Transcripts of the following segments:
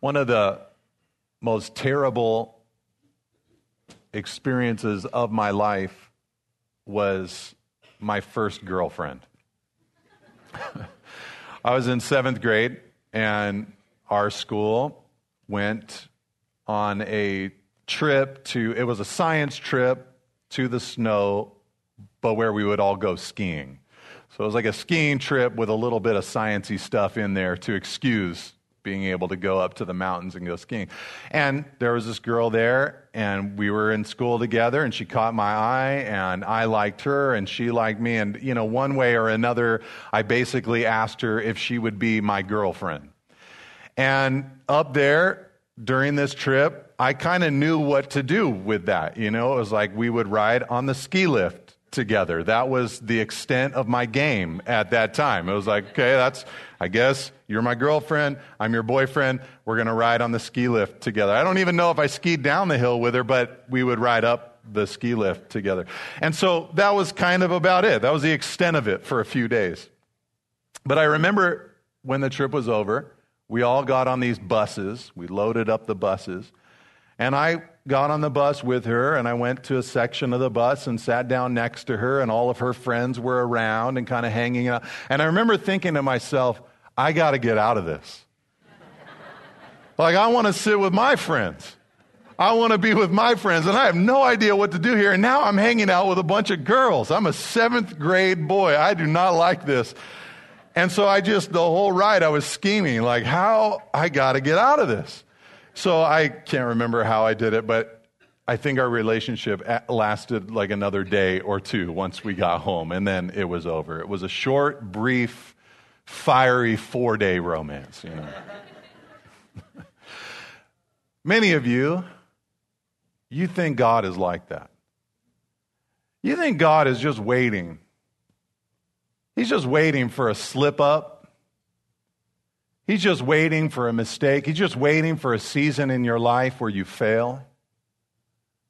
One of the most terrible experiences of my life was my first girlfriend. I was in seventh grade, and our school went on a trip to, it was a science trip to the snow, but where we would all go skiing. So it was like a skiing trip with a little bit of sciency stuff in there to excuse being able to go up to the mountains and go skiing. And there was this girl there, and we were in school together, and she caught my eye, and I liked her, and she liked me. And, you know, one way or another, I basically asked her if she would be my girlfriend. And up there during this trip, I kind of knew what to do with that. You know, it was like we would ride on the ski lift together. That was the extent of my game at that time. It was like, okay, that's, I guess you're my girlfriend, I'm your boyfriend, we're going to ride on the ski lift together. I don't even know if I skied down the hill with her, but we would ride up the ski lift together. And so that was kind of about it. That was the extent of it for a few days. But I remember when the trip was over, we all got on these buses, we loaded up the buses, and I got on the bus with her and I went to a section of the bus and sat down next to her and all of her friends were around and kind of hanging out. And I remember thinking to myself, I got to get out of this. like, I want to sit with my friends. I want to be with my friends, and I have no idea what to do here. And now I'm hanging out with a bunch of girls. I'm a seventh grade boy. I do not like this. And so I just, the whole ride, I was scheming, like, how I got to get out of this. So I can't remember how I did it, but I think our relationship lasted like another day or two once we got home, and then it was over. It was a short, brief, fiery four day romance, you know. Many of you, you think God is like that. You think God is just waiting. He's just waiting for a slip up He's just waiting for a mistake. He's just waiting for a season in your life where you fail.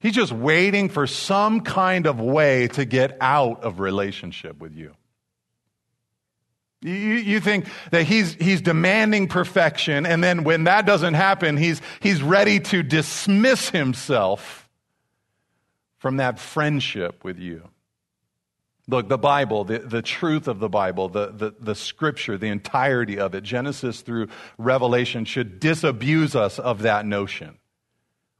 He's just waiting for some kind of way to get out of relationship with you. You, you think that he's, he's demanding perfection, and then when that doesn't happen, he's, he's ready to dismiss himself from that friendship with you. Look, the Bible, the, the truth of the Bible, the, the, the scripture, the entirety of it, Genesis through Revelation, should disabuse us of that notion.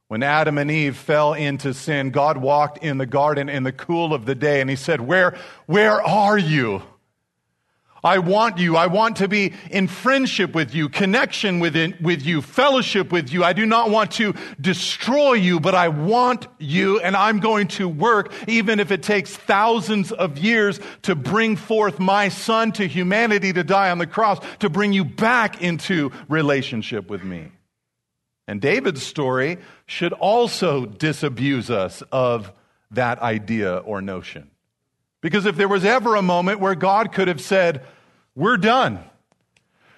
When Adam and Eve fell into sin, God walked in the garden in the cool of the day and he said, Where, where are you? I want you. I want to be in friendship with you, connection with, it, with you, fellowship with you. I do not want to destroy you, but I want you, and I'm going to work, even if it takes thousands of years to bring forth my son to humanity to die on the cross, to bring you back into relationship with me. And David's story should also disabuse us of that idea or notion. Because if there was ever a moment where God could have said, We're done,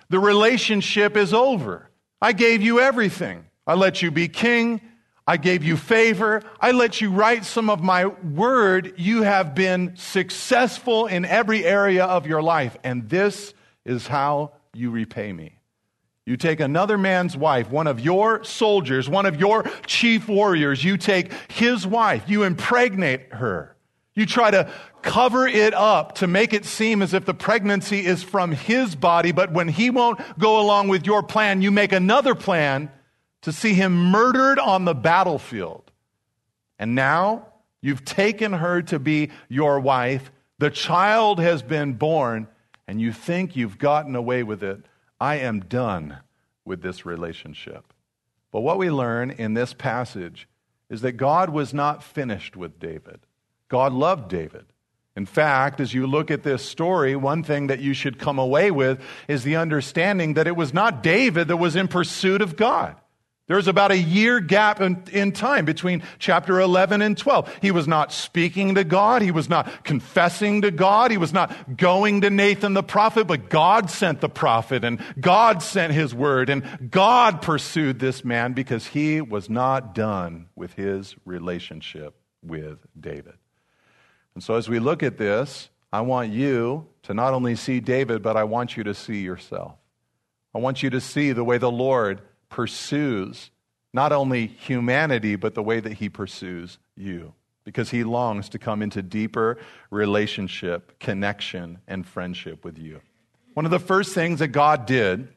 the relationship is over. I gave you everything. I let you be king. I gave you favor. I let you write some of my word. You have been successful in every area of your life. And this is how you repay me. You take another man's wife, one of your soldiers, one of your chief warriors. You take his wife. You impregnate her. You try to cover it up to make it seem as if the pregnancy is from his body, but when he won't go along with your plan, you make another plan to see him murdered on the battlefield. And now you've taken her to be your wife. The child has been born, and you think you've gotten away with it. I am done with this relationship. But what we learn in this passage is that God was not finished with David. God loved David. In fact, as you look at this story, one thing that you should come away with is the understanding that it was not David that was in pursuit of God. There's about a year gap in, in, time between chapter 11 and 12. He was not speaking to God. He was not confessing to God. He was not going to Nathan the prophet, but God sent the prophet and God sent his word and God pursued this man because he was not done with his relationship with David. And so as we look at this, I want you to not only see David, but I want you to see yourself. I want you to see the way the Lord pursues not only humanity, but the way that he pursues you, because he longs to come into deeper relationship, connection, and friendship with you. One of the first things that God did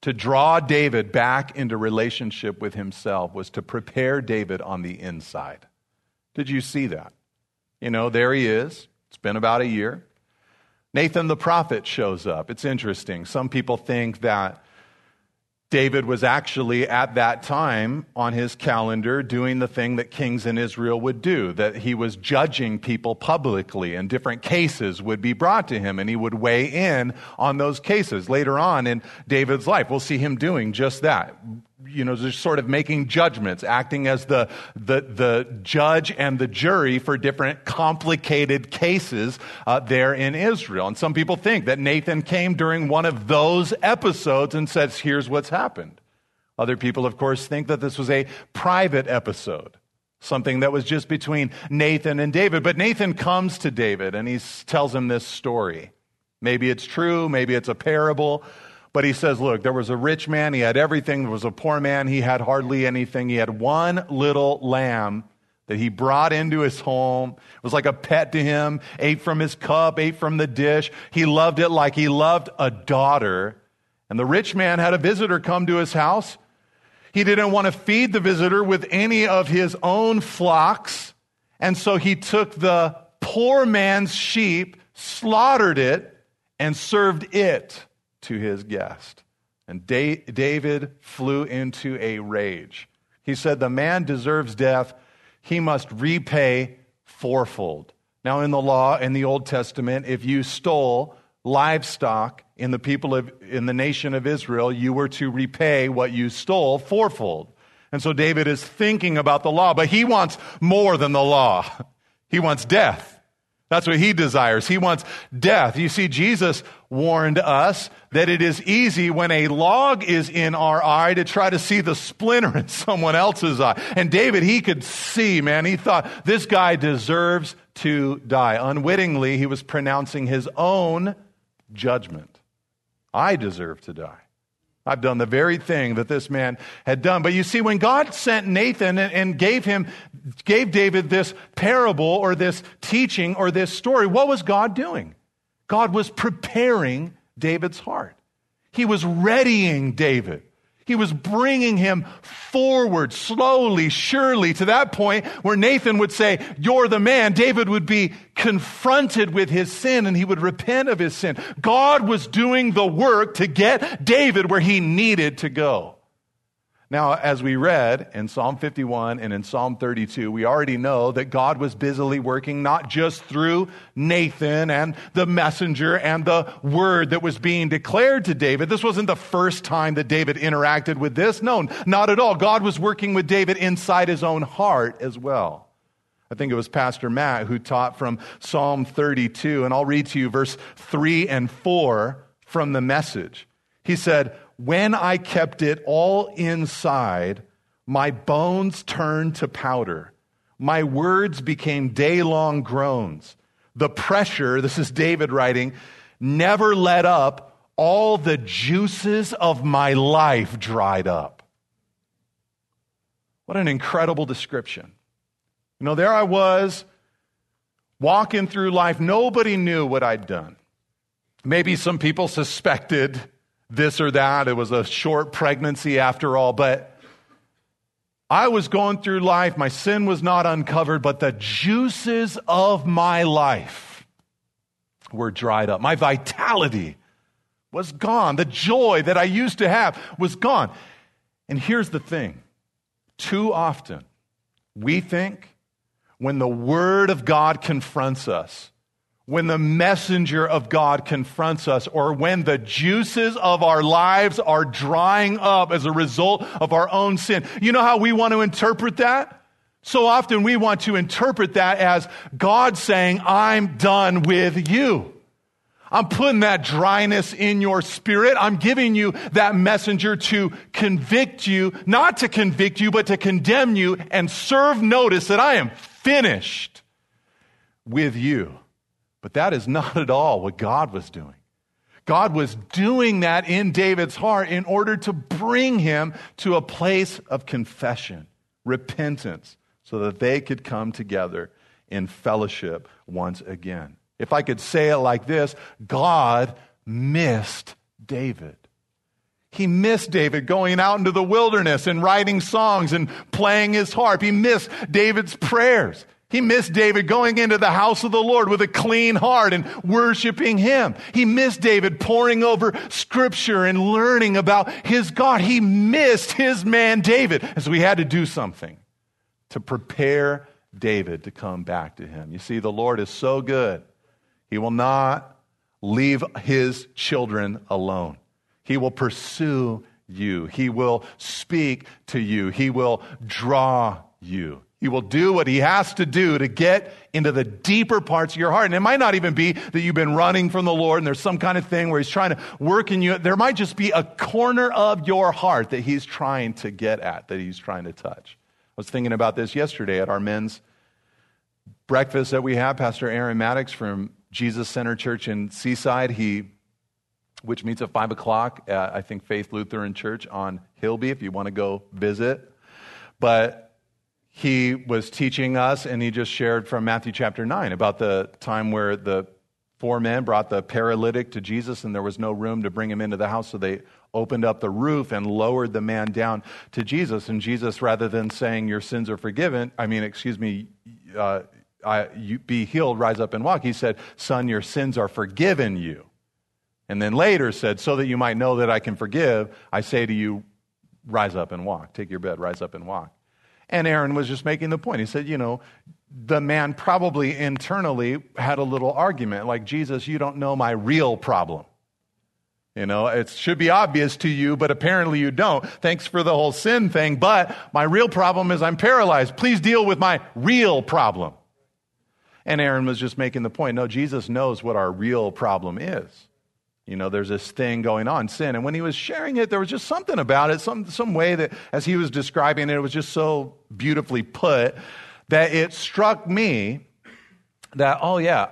to draw David back into relationship with himself was to prepare David on the inside. Did you see that? You know, there he is. It's been about a year. Nathan the prophet shows up. It's interesting. Some people think that David was actually at that time on his calendar doing the thing that kings in Israel would do, that he was judging people publicly and different cases would be brought to him and he would weigh in on those cases. Later on in David's life, we'll see him doing just that, you know, just sort of making judgments, acting as the, the, the judge and the jury for different complicated cases uh, there in Israel. And some people think that Nathan came during one of those episodes and says, here's what's happened. Other people, of course, think that this was a private episode, something that was just between Nathan and David. But Nathan comes to David and he tells him this story. Maybe it's true, maybe it's a parable. But he says, Look, there was a rich man, he had everything. There was a poor man, he had hardly anything. He had one little lamb that he brought into his home. It was like a pet to him, ate from his cup, ate from the dish. He loved it like he loved a daughter. And the rich man had a visitor come to his house. He didn't want to feed the visitor with any of his own flocks. And so he took the poor man's sheep, slaughtered it, and served it to his guest. And David flew into a rage. He said, The man deserves death. He must repay fourfold. Now, in the law, in the Old Testament, if you stole livestock in the people of, in the nation of Israel, you were to repay what you stole fourfold. And so David is thinking about the law, but he wants more than the law. He wants death. That's what he desires. He wants death. You see, Jesus warned us that it is easy when a log is in our eye to try to see the splinter in someone else's eye. And David, he could see, man. He thought, this guy deserves to die. Unwittingly, he was pronouncing his own judgment. I deserve to die. I've done the very thing that this man had done. But you see, when God sent Nathan and, gave him, gave David this parable or this teaching or this story, what was God doing? God was preparing David's heart. He was readying David he was bringing him forward slowly, surely to that point where Nathan would say, You're the man. David would be confronted with his sin and he would repent of his sin. God was doing the work to get David where he needed to go. Now, as we read in Psalm 51 and in Psalm 32, we already know that God was busily working not just through Nathan and the messenger and the word that was being declared to David. This wasn't the first time that David interacted with this. No, not at all. God was working with David inside his own heart as well. I think it was Pastor Matt who taught from Psalm 32, and I'll read to you verse 3 and 4 from the message. He said, when I kept it all inside, my bones turned to powder. My words became day long groans. The pressure, this is David writing, never let up. All the juices of my life dried up. What an incredible description. You know, there I was walking through life. Nobody knew what I'd done. Maybe some people suspected this or that. It was a short pregnancy after all, but I was going through life. My sin was not uncovered, but the juices of my life were dried up. My vitality was gone. The joy that I used to have was gone. And here's the thing too often, we think when the Word of God confronts us, when the messenger of God confronts us or when the juices of our lives are drying up as a result of our own sin. You know how we want to interpret that? So often we want to interpret that as God saying, I'm done with you. I'm putting that dryness in your spirit. I'm giving you that messenger to convict you, not to convict you, but to condemn you and serve notice that I am finished with you. But that is not at all what God was doing. God was doing that in David's heart in order to bring him to a place of confession, repentance, so that they could come together in fellowship once again. If I could say it like this God missed David. He missed David going out into the wilderness and writing songs and playing his harp. He missed David's prayers. He missed David going into the house of the Lord with a clean heart and worshiping him. He missed David poring over scripture and learning about his God. He missed his man David. And so he had to do something to prepare David to come back to him. You see, the Lord is so good. He will not leave his children alone. He will pursue you. He will speak to you. He will draw you. He will do what he has to do to get into the deeper parts of your heart. And it might not even be that you've been running from the Lord and there's some kind of thing where he's trying to work in you. There might just be a corner of your heart that he's trying to get at, that he's trying to touch. I was thinking about this yesterday at our men's breakfast that we have. Pastor Aaron Maddox from Jesus Center Church in Seaside, he, which meets at 5 o'clock at, I think, Faith Lutheran Church on Hillby, if you want to go visit. But he was teaching us, and he just shared from Matthew chapter 9 about the time where the four men brought the paralytic to Jesus, and there was no room to bring him into the house, so they opened up the roof and lowered the man down to Jesus. And Jesus, rather than saying, Your sins are forgiven, I mean, excuse me, uh, I, you, be healed, rise up and walk, he said, Son, your sins are forgiven you. And then later said, So that you might know that I can forgive, I say to you, rise up and walk. Take your bed, rise up and walk. And Aaron was just making the point. He said, you know, the man probably internally had a little argument like, Jesus, you don't know my real problem. You know, it should be obvious to you, but apparently you don't. Thanks for the whole sin thing, but my real problem is I'm paralyzed. Please deal with my real problem. And Aaron was just making the point no, Jesus knows what our real problem is. You know, there's this thing going on, sin. And when he was sharing it, there was just something about it, some, some way that, as he was describing it, it was just so beautifully put that it struck me that, oh, yeah,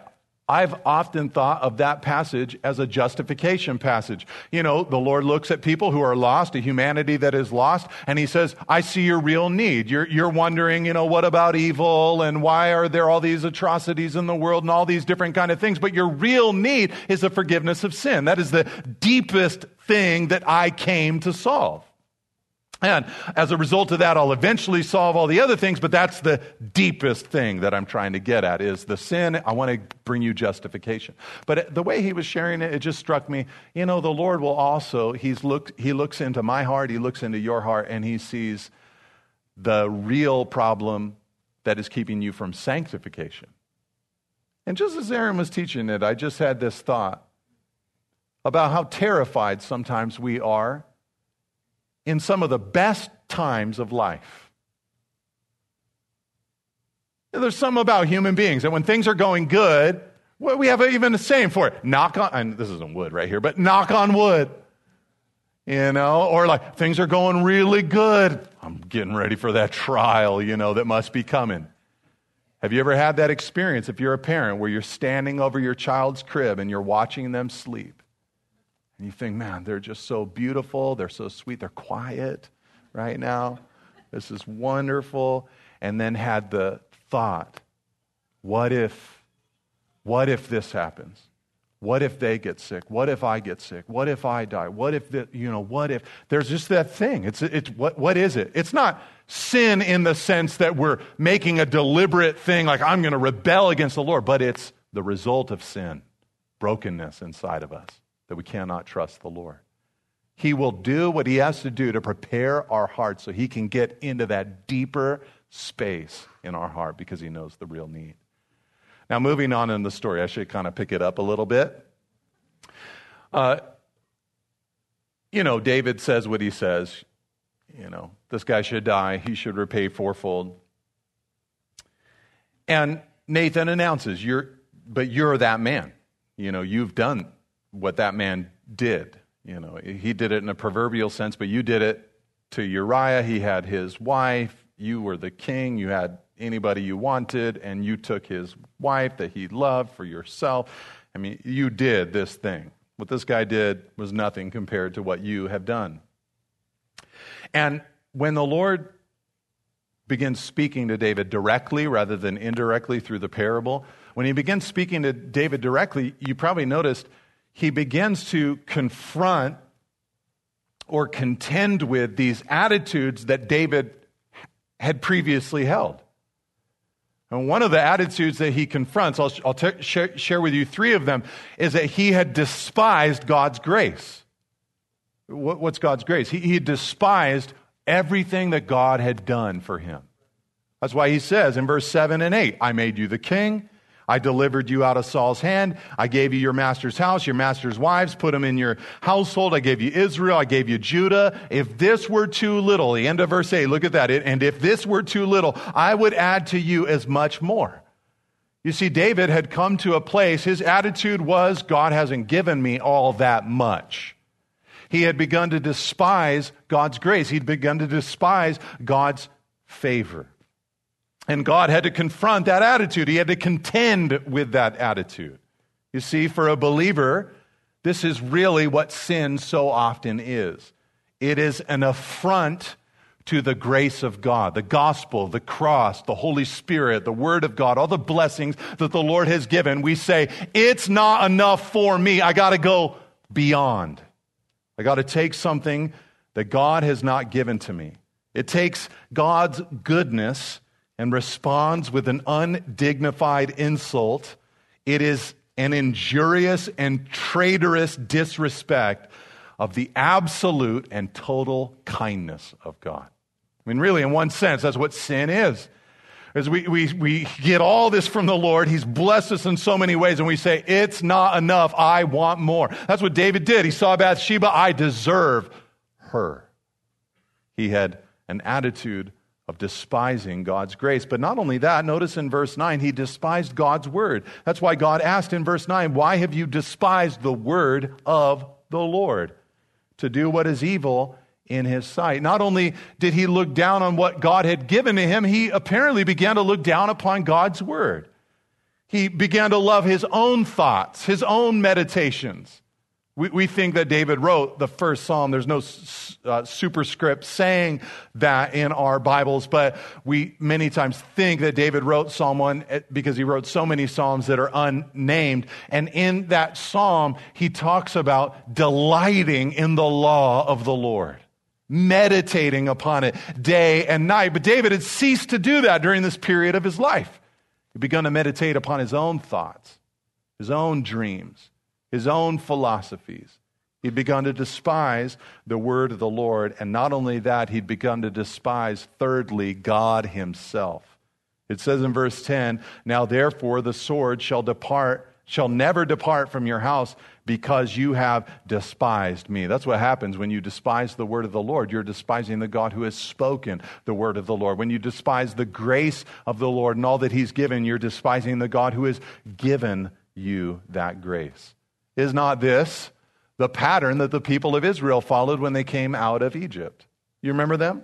I've often thought of that passage as a justification passage. You know, the Lord looks at people who are lost, a humanity that is lost, and He says, I see your real need. You're, you're wondering, you know, what about evil and why are there all these atrocities in the world and all these different kind of things? But your real need is the forgiveness of sin. That is the deepest thing that I came to solve. And as a result of that, I'll eventually solve all the other things, but that's the deepest thing that I'm trying to get at is the sin. I want to bring you justification. But the way he was sharing it, it just struck me, you know, the Lord will also, he's looked, he looks into my heart, he looks into your heart, and he sees the real problem that is keeping you from sanctification. And just as Aaron was teaching it, I just had this thought about how terrified sometimes we are in some of the best times of life. There's some about human beings that when things are going good, well, we have even a saying for it knock on, and this isn't wood right here, but knock on wood. You know, or like things are going really good. I'm getting ready for that trial, you know, that must be coming. Have you ever had that experience if you're a parent where you're standing over your child's crib and you're watching them sleep? And you think, man, they're just so beautiful. They're so sweet. They're quiet right now. This is wonderful. And then had the thought, what if, what if this happens? What if they get sick? What if I get sick? What if I die? What if the, you know, what if there's just that thing. It's, it's what, what is it? It's not sin in the sense that we're making a deliberate thing like I'm going to rebel against the Lord, but it's the result of sin, brokenness inside of us that we cannot trust the Lord. He will do what he has to do to prepare our hearts so he can get into that deeper space in our heart because he knows the real need. Now, moving on in the story, I should kind of pick it up a little bit. Uh, you know, David says what he says. You know, this guy should die, he should repay fourfold. And Nathan announces, you're, but you're that man. You know, you've done what that man did. You know, he did it in a proverbial sense, but you did it to Uriah. He had his wife. You were the king. You had anybody you wanted, and you took his wife that he loved for yourself. I mean, you did this thing. What this guy did was nothing compared to what you have done. And when the Lord begins speaking to David directly rather than indirectly through the parable, when he begins speaking to David directly, you probably noticed he begins to confront or contend with these attitudes that David had previously held. And one of the attitudes that he confronts, I'll, I'll t- share, share with you three of them, is that he had despised God's grace. What, what's God's grace? He, he despised everything that God had done for him. That's why he says in verse 7 and 8, I made you the king. I delivered you out of Saul's hand. I gave you your master's house, your master's wives, put them in your household. I gave you Israel. I gave you Judah. If this were too little, the end of verse 8, look at that. And if this were too little, I would add to you as much more. You see, David had come to a place, his attitude was, God hasn't given me all that much. He had begun to despise God's grace. He'd begun to despise God's favor. And God had to confront that attitude. He had to contend with that attitude. You see, for a believer, this is really what sin so often is it is an affront to the grace of God, the gospel, the cross, the Holy Spirit, the Word of God, all the blessings that the Lord has given. We say, it's not enough for me. I got to go beyond. I got to take something that God has not given to me. It takes God's goodness and responds with an undignified insult, it is an injurious and traitorous disrespect of the absolute and total kindness of God. I mean, really, in one sense, that's what sin is. As we, we, we get all this from the Lord, He's blessed us in so many ways, and we say, It's not enough. I want more. That's what David did. He saw Bathsheba, I deserve her. He had an attitude of despising God's grace. But not only that, notice in verse 9, he despised God's word. That's why God asked in verse 9, Why have you despised the word of the Lord? To do what is evil in his sight. Not only did he look down on what God had given to him, he apparently began to look down upon God's word. He began to love his own thoughts, his own meditations. We, we think that David wrote the first psalm. There's no uh, superscript saying that in our Bibles, but we many times think that David wrote Psalm 1 eh, because he wrote so many psalms that are unnamed. And in that psalm, he talks about delighting in the law of the Lord, meditating upon it day and night. But David had ceased to do that during this period of his life. He'd begun to meditate upon his own thoughts, his own dreams his own philosophies. He'd begun to despise the word of the Lord. And not only that, he'd begun to despise, thirdly, God himself. It says in verse 10 Now therefore the sword shall depart, shall never depart from your house because you have despised me. That's what happens when you despise the word of the Lord. You're despising the God who has spoken the word of the Lord. When you despise the grace of the Lord and all that he's given, you're despising the God who has given you that grace. Is not this the pattern that the people of Israel followed when they came out of Egypt? You remember them?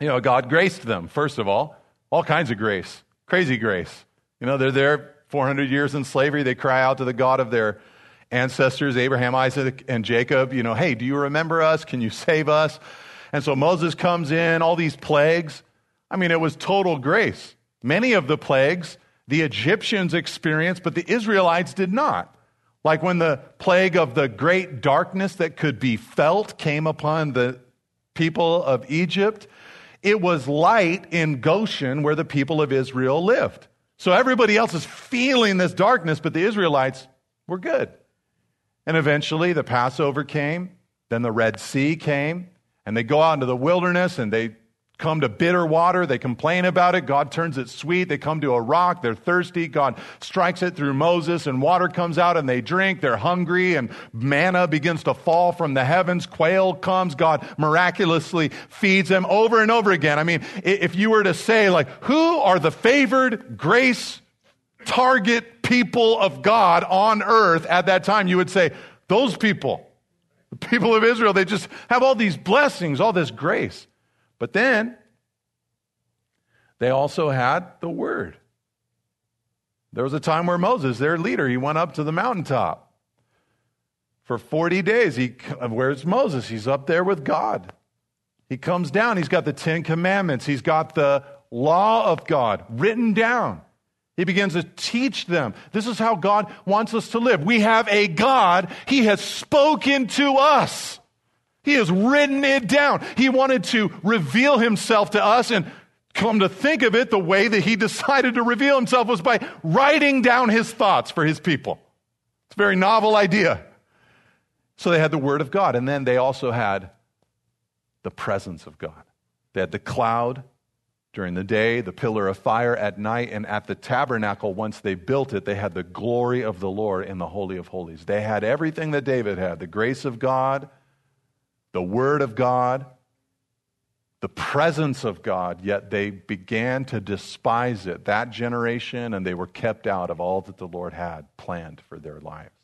You know, God graced them, first of all, all kinds of grace, crazy grace. You know, they're there 400 years in slavery. They cry out to the God of their ancestors, Abraham, Isaac, and Jacob, you know, hey, do you remember us? Can you save us? And so Moses comes in, all these plagues. I mean, it was total grace. Many of the plagues the Egyptians experienced, but the Israelites did not. Like when the plague of the great darkness that could be felt came upon the people of Egypt, it was light in Goshen where the people of Israel lived. So everybody else is feeling this darkness, but the Israelites were good. And eventually the Passover came, then the Red Sea came, and they go out into the wilderness and they come to bitter water. They complain about it. God turns it sweet. They come to a rock. They're thirsty. God strikes it through Moses and water comes out and they drink. They're hungry and manna begins to fall from the heavens. Quail comes. God miraculously feeds them over and over again. I mean, if you were to say like, who are the favored grace target people of God on earth at that time, you would say, those people. The people of Israel, they just have all these blessings, all this grace. But then they also had the word. There was a time where Moses, their leader, he went up to the mountaintop. For 40 days, he, where's Moses? He's up there with God. He comes down, he's got the Ten Commandments, he's got the law of God written down. He begins to teach them. This is how God wants us to live. We have a God. He has spoken to us. He has written it down. He wanted to reveal himself to us and come to think of it, the way that he decided to reveal himself was by writing down his thoughts for his people. It's a very novel idea. So they had the Word of God, and then they also had the presence of God. They had the cloud during the day, the pillar of fire at night, and at the tabernacle, once they built it, they had the glory of the Lord in the Holy of Holies. They had everything that David had the grace of God, the Word of God, the presence of God, yet they began to despise it, that generation, and they were kept out of all that the Lord had planned for their lives.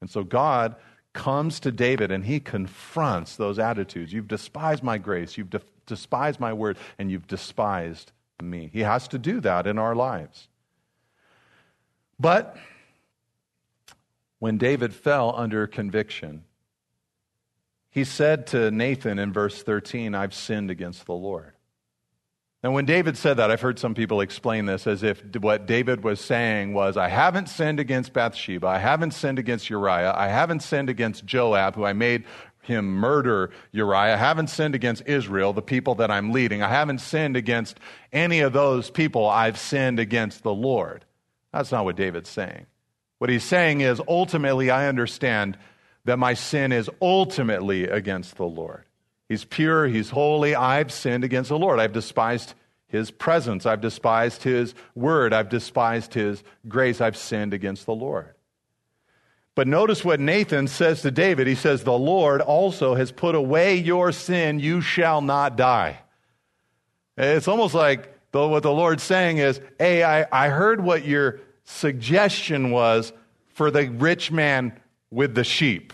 And so God comes to David and he confronts those attitudes. You've despised my grace, you've de- despised my word, and you've despised me. He has to do that in our lives. But when David fell under conviction, he said to Nathan in verse 13, I've sinned against the Lord. Now, when David said that, I've heard some people explain this as if what David was saying was, I haven't sinned against Bathsheba. I haven't sinned against Uriah. I haven't sinned against Joab, who I made him murder Uriah. I haven't sinned against Israel, the people that I'm leading. I haven't sinned against any of those people. I've sinned against the Lord. That's not what David's saying. What he's saying is, ultimately, I understand that my sin is ultimately against the Lord. He's pure, he's holy. I've sinned against the Lord. I've despised his presence. I've despised his word. I've despised his grace. I've sinned against the Lord. But notice what Nathan says to David. He says, The Lord also has put away your sin. You shall not die. It's almost like what the Lord's saying is, Hey, I, I heard what your suggestion was for the rich man with the sheep.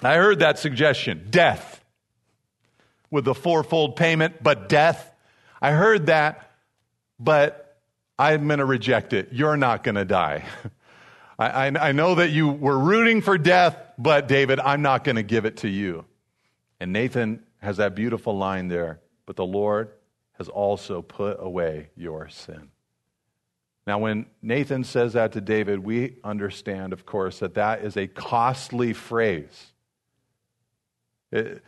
I heard that suggestion death with the fourfold payment, but death. I heard that, but I'm going to reject it. You're not going to die. I, I, I, know that you were rooting for death, but David, I'm not going to give it to you. And Nathan has that beautiful line there, but the Lord has also put away your sin. Now, when Nathan says that to David, we understand, of course, that that is a costly phrase. It,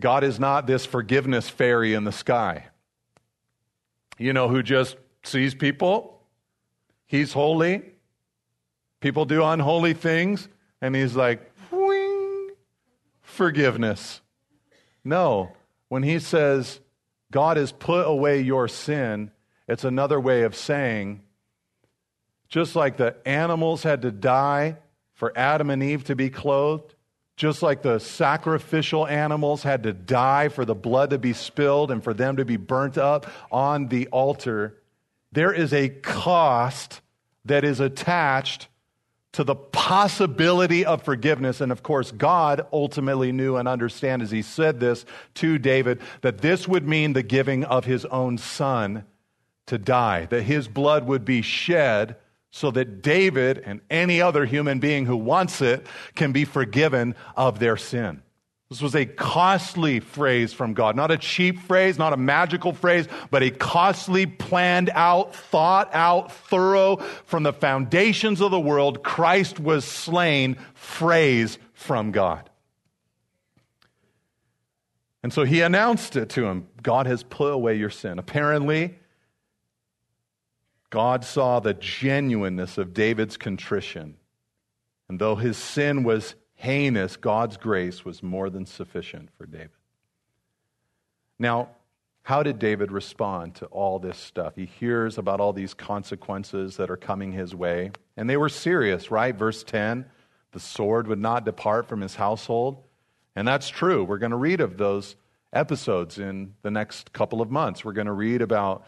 God is not this forgiveness fairy in the sky, you know, who just sees people. He's holy. People do unholy things, and he's like, Wing, forgiveness. No, when he says, God has put away your sin, it's another way of saying, just like the animals had to die for Adam and Eve to be clothed, just like the sacrificial animals had to die for the blood to be spilled and for them to be burnt up on the altar, there is a cost that is attached to the possibility of forgiveness. And of course, God ultimately knew and understand as he said this to David that this would mean the giving of his own son to die, that his blood would be shed so that David and any other human being who wants it can be forgiven of their sin. This was a costly phrase from God, not a cheap phrase, not a magical phrase, but a costly, planned out, thought out, thorough, from the foundations of the world, Christ was slain phrase from God. And so he announced it to him God has put away your sin. Apparently, God saw the genuineness of David's contrition. And though his sin was heinous, God's grace was more than sufficient for David. Now, how did David respond to all this stuff? He hears about all these consequences that are coming his way, and they were serious, right? Verse 10 the sword would not depart from his household. And that's true. We're going to read of those episodes in the next couple of months. We're going to read about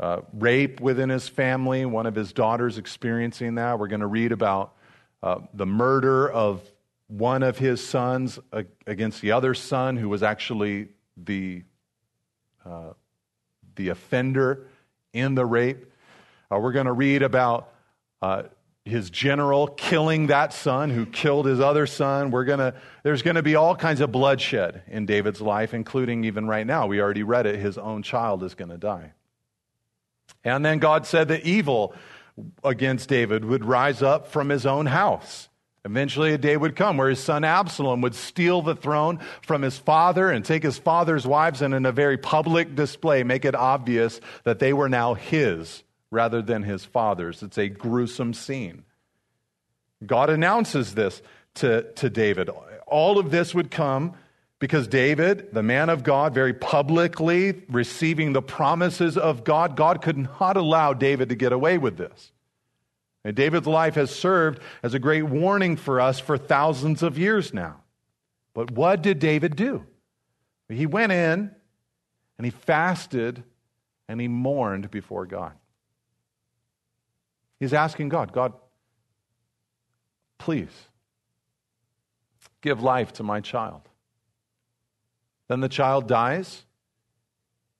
uh, rape within his family, one of his daughters experiencing that. We're going to read about uh, the murder of one of his sons against the other son, who was actually the, uh, the offender in the rape. Uh, we're going to read about uh, his general killing that son who killed his other son. We're gonna, there's going to be all kinds of bloodshed in David's life, including even right now. We already read it. His own child is going to die. And then God said that evil against David would rise up from his own house. Eventually, a day would come where his son Absalom would steal the throne from his father and take his father's wives and, in a very public display, make it obvious that they were now his rather than his father's. It's a gruesome scene. God announces this to, to David. All of this would come because David, the man of God, very publicly receiving the promises of God, God could not allow David to get away with this. And David's life has served as a great warning for us for thousands of years now. But what did David do? He went in and he fasted and he mourned before God. He's asking God, God, please give life to my child. Then the child dies.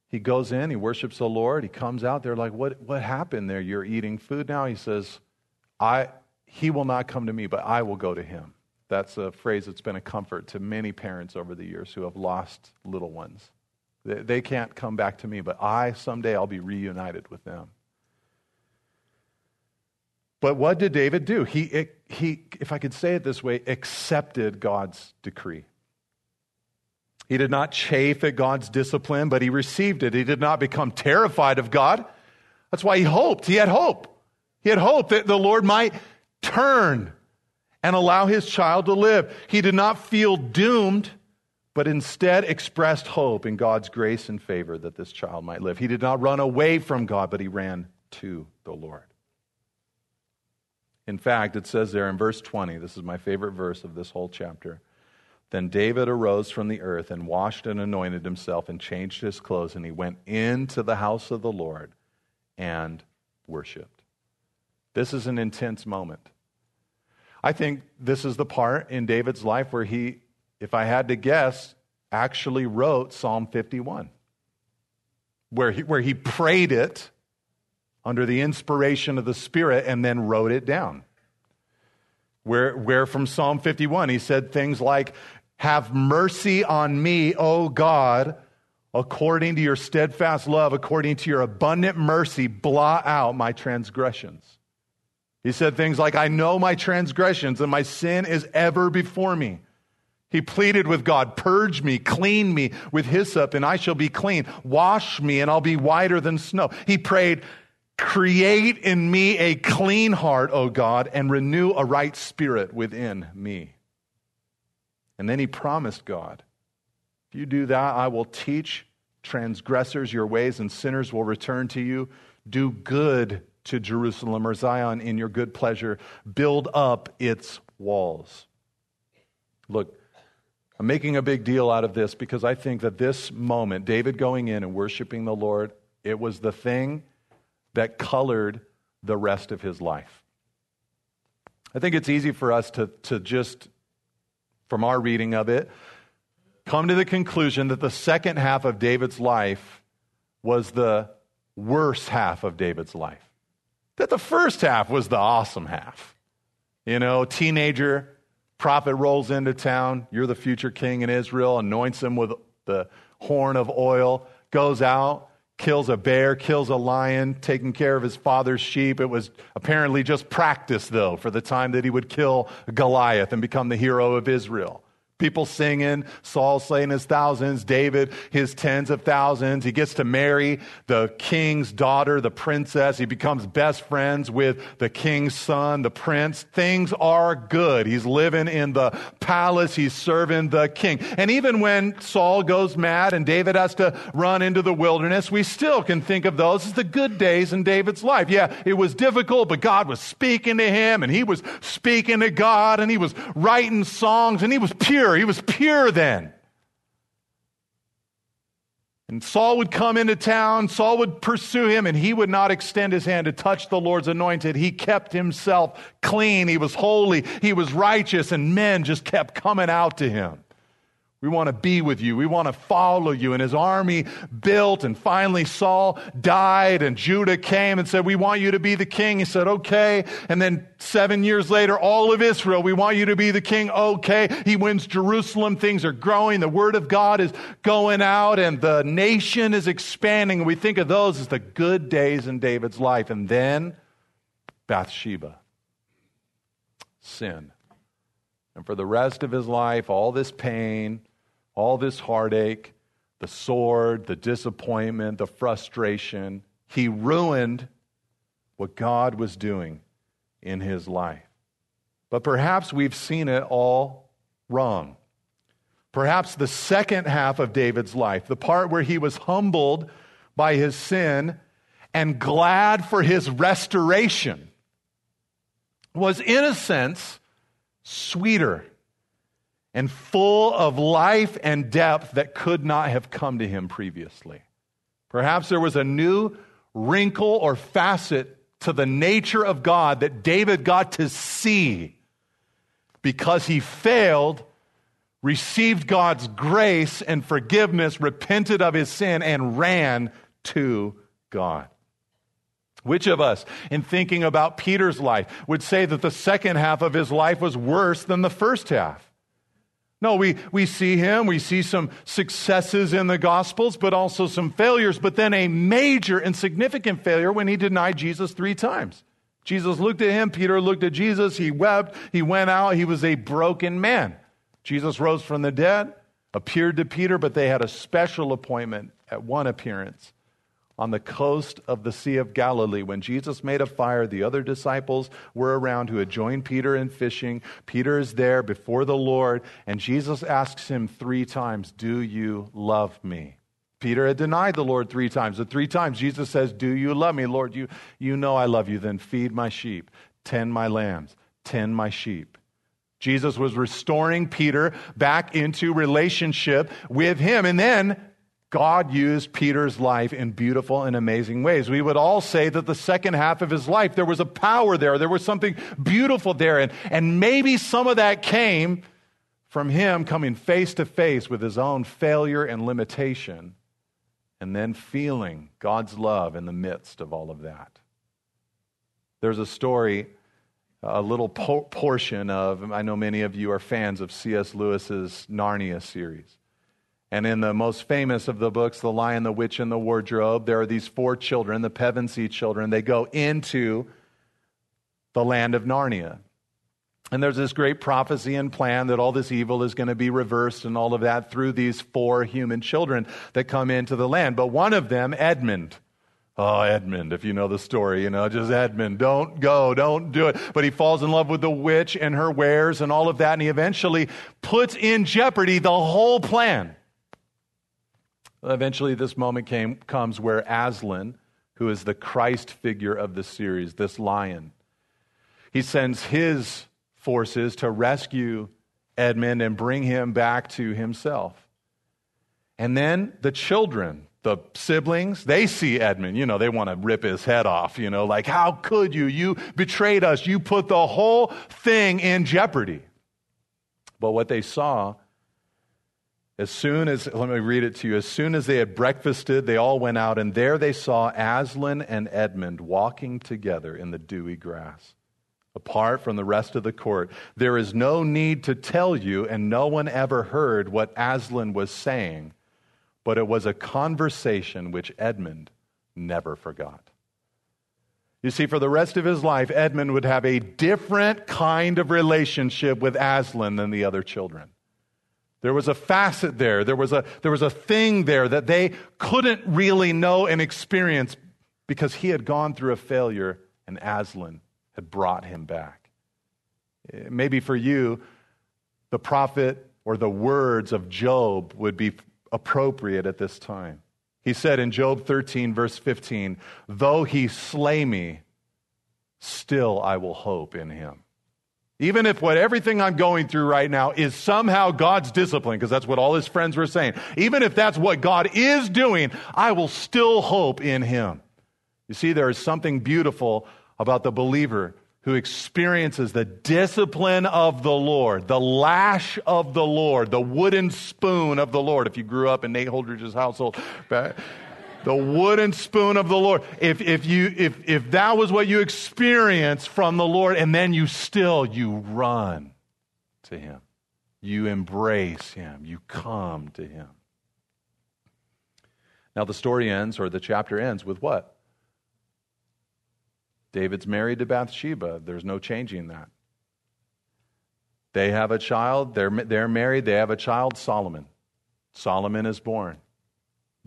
He goes in, he worships the Lord, he comes out. They're like, What, what happened there? You're eating food now? He says, I, he will not come to me, but I will go to him. That's a phrase that's been a comfort to many parents over the years who have lost little ones. They, they can't come back to me, but I, someday, I'll be reunited with them. But what did David do? He, he, if I could say it this way, accepted God's decree. He did not chafe at God's discipline, but he received it. He did not become terrified of God. That's why he hoped. He had hope. He had hope that the Lord might turn and allow his child to live. He did not feel doomed, but instead expressed hope in God's grace and favor that this child might live. He did not run away from God, but he ran to the Lord. In fact, it says there in verse 20, this is my favorite verse of this whole chapter. Then David arose from the earth and washed and anointed himself and changed his clothes, and he went into the house of the Lord and worshiped. This is an intense moment. I think this is the part in David's life where he, if I had to guess, actually wrote Psalm 51, where he, where he prayed it under the inspiration of the Spirit and then wrote it down. Where, where from Psalm 51, he said things like, Have mercy on me, O God, according to your steadfast love, according to your abundant mercy, blot out my transgressions. He said things like, I know my transgressions and my sin is ever before me. He pleaded with God, Purge me, clean me with hyssop, and I shall be clean. Wash me, and I'll be whiter than snow. He prayed, Create in me a clean heart, O God, and renew a right spirit within me. And then he promised God, If you do that, I will teach transgressors your ways, and sinners will return to you. Do good to Jerusalem or Zion in your good pleasure. Build up its walls. Look, I'm making a big deal out of this because I think that this moment, David going in and worshiping the Lord, it was the thing that colored the rest of his life. I think it's easy for us to, to just, from our reading of it, come to the conclusion that the second half of David's life was the worst half of David's life that the first half was the awesome half. You know, teenager, prophet rolls into town, you're the future king in Israel, anoints him with the horn of oil, goes out, kills a bear, kills a lion, taking care of his father's sheep. It was apparently just practice, though, for the time that he would kill Goliath and become the hero of Israel. People singing, Saul slaying his thousands, David his tens of thousands. He gets to marry the king's daughter, the princess. He becomes best friends with the king's son, the prince. Things are good. He's living in the palace. He's serving the king. And even when Saul goes mad and David has to run into the wilderness, we still can think of those as the good days in David's life. Yeah, it was difficult, but God was speaking to him and he was speaking to God and he was writing songs and he was pure pure. He was pure then. And Saul would come into town, Saul would pursue him, and he would not extend his hand to touch the Lord's anointed. He kept himself clean, he was holy, he was righteous, and men just kept coming out to him. We want to be with you. We want to follow you. And his army built, and finally Saul died, and Judah came and said, We want you to be the king. He said, Okay. And then seven years later, all of Israel, we want you to be the king. Okay. He wins Jerusalem. Things are growing. The word of God is going out, and the nation is expanding. And we think of those as the good days in David's life. And then Bathsheba, sin. And for the rest of his life, all this pain, all this heartache, the sword, the disappointment, the frustration. He ruined what God was doing in his life. But perhaps we've seen it all wrong. Perhaps the second half of David's life, the part where he was humbled by his sin and glad for his restoration, was in a sense sweeter and full of life and depth that could not have come to him previously. Perhaps there was a new wrinkle or facet to the nature of God that David got to see because he failed, received God's grace and forgiveness, repented of his sin, and ran to God. Which of us, in thinking about Peter's life, would say that the second half of his life was worse than the first half? No, we, we see him, we see some successes in the Gospels, but also some failures, but then a major and significant failure when he denied Jesus three times. Jesus looked at him, Peter looked at Jesus, he wept, he went out, he was a broken man. Jesus rose from the dead, appeared to Peter, but they had a special appointment at one appearance on the coast of the Sea of Galilee. When Jesus made a fire, the other disciples were around who had joined Peter in fishing. Peter is there before the Lord, and Jesus asks him three times, Do you love me? Peter had denied the Lord three times. The three times Jesus says, Do you love me? Lord, you, you know I love you. Then feed my sheep, tend my lambs, tend my sheep. Jesus was restoring Peter back into relationship with him. And then God used Peter's life in beautiful and amazing ways. We would all say that the second half of his life, there was a power there, there was something beautiful there. And, and maybe some of that came from him coming face to face with his own failure and limitation, and then feeling God's love in the midst of all of that. There's a story, a little po- portion of, I know many of you are fans of C.S. Lewis's Narnia series. And in the most famous of the books, The Lion, the Witch, and the Wardrobe, there are these four children, the Pevensie children. They go into the land of Narnia. And there's this great prophecy and plan that all this evil is going to be reversed and all of that through these four human children that come into the land. But one of them, Edmund, Oh, Edmund, if you know the story, you know, just Edmund, don't go, don't do it. But he falls in love with the witch and her wares and all of that, and he eventually puts in jeopardy the whole plan. Eventually, this moment came, comes where Aslan, who is the Christ figure of the series, this lion, he sends his forces to rescue Edmund and bring him back to himself. And then the children, the siblings, they see Edmund. You know, they want to rip his head off. You know, like, how could you? You betrayed us. You put the whole thing in jeopardy. But what they saw as soon as, let me read it to you, as soon as they had breakfasted, they all went out, and there they saw Aslan and Edmund walking together in the dewy grass, apart from the rest of the court. There is no need to tell you, and no one ever heard what Aslan was saying, but it was a conversation which Edmund never forgot. You see, for the rest of his life, Edmund would have a different kind of relationship with Aslan than the other children. There was a facet there. There was a, there was a thing there that they couldn't really know and experience because he had gone through a failure and Aslan had brought him back. Eh, maybe for you, the prophet or the words of Job would be appropriate at this time. He said in Job 13, verse 15, Though he slay me, still I will hope in him. Even if what everything I'm going through right now is somehow God's discipline, because that's what all his friends were saying. Even if that's what God is doing, I will still hope in him. You see, there is something beautiful about the believer who experiences the discipline of the Lord, the lash of the Lord, the wooden spoon of the Lord. If you grew up in Nate Holdridge's household, the wooden spoon of the Lord. If, if, you, if, if that was what you experienced from the Lord, and then you still, you run to Him. You embrace Him. You come to Him. Now, the story ends, or the chapter ends, with what? David's married to Bathsheba. There's no changing that. They have a child. They're, they're married. They have a child, Solomon. Solomon is born.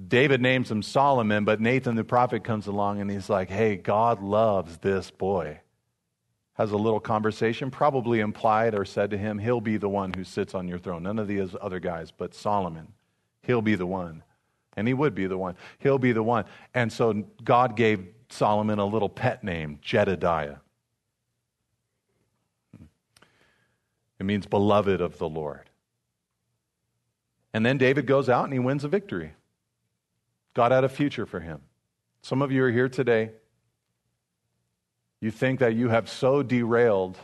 David names him Solomon, but Nathan the prophet comes along and he's like, hey, God loves this boy. Has a little conversation, probably implied or said to him, he'll be the one who sits on your throne. None of these other guys, but Solomon. He'll be the one. And he would be the one. He'll be the one. And so God gave Solomon a little pet name, Jedediah. It means beloved of the Lord. And then David goes out and he wins a victory. God had a future for him. Some of you are here today. You think that you have so derailed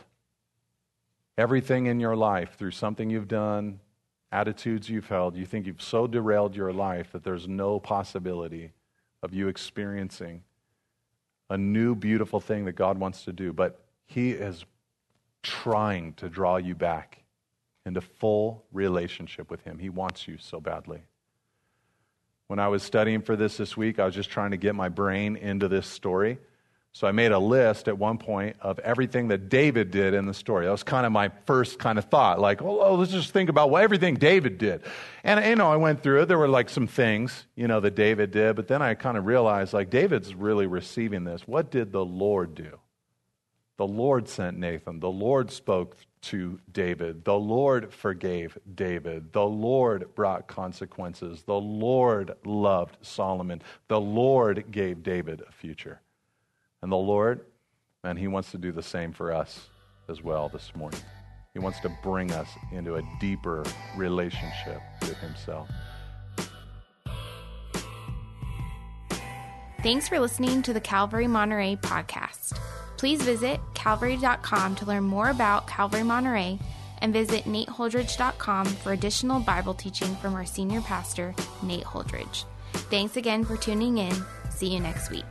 everything in your life through something you've done, attitudes you've held. You think you've so derailed your life that there's no possibility of you experiencing a new, beautiful thing that God wants to do, but He is trying to draw you back into full relationship with Him. He wants you so badly. When I was studying for this this week, I was just trying to get my brain into this story. So I made a list at one point of everything that David did in the story. That was kind of my first kind of thought, like, oh, oh let's just think about what everything David did. And you know, I went through it. There were like some things, you know, that David did, but then I kind of realized, like, David's really receiving this. What did the Lord do? The Lord sent Nathan. The Lord spoke to David. The Lord forgave David. The Lord brought consequences. The Lord loved Solomon. The Lord gave David a future. And the Lord, man, He wants to do the same for us as well this morning. He wants to bring us into a deeper relationship with Himself. Thanks for listening to the Calvary Monterey podcast. Please visit calvary.com to learn more about Calvary Monterey and visit nateholdridge.com for additional Bible teaching from our senior pastor, Nate Holdridge. Thanks again for tuning in. See you next week.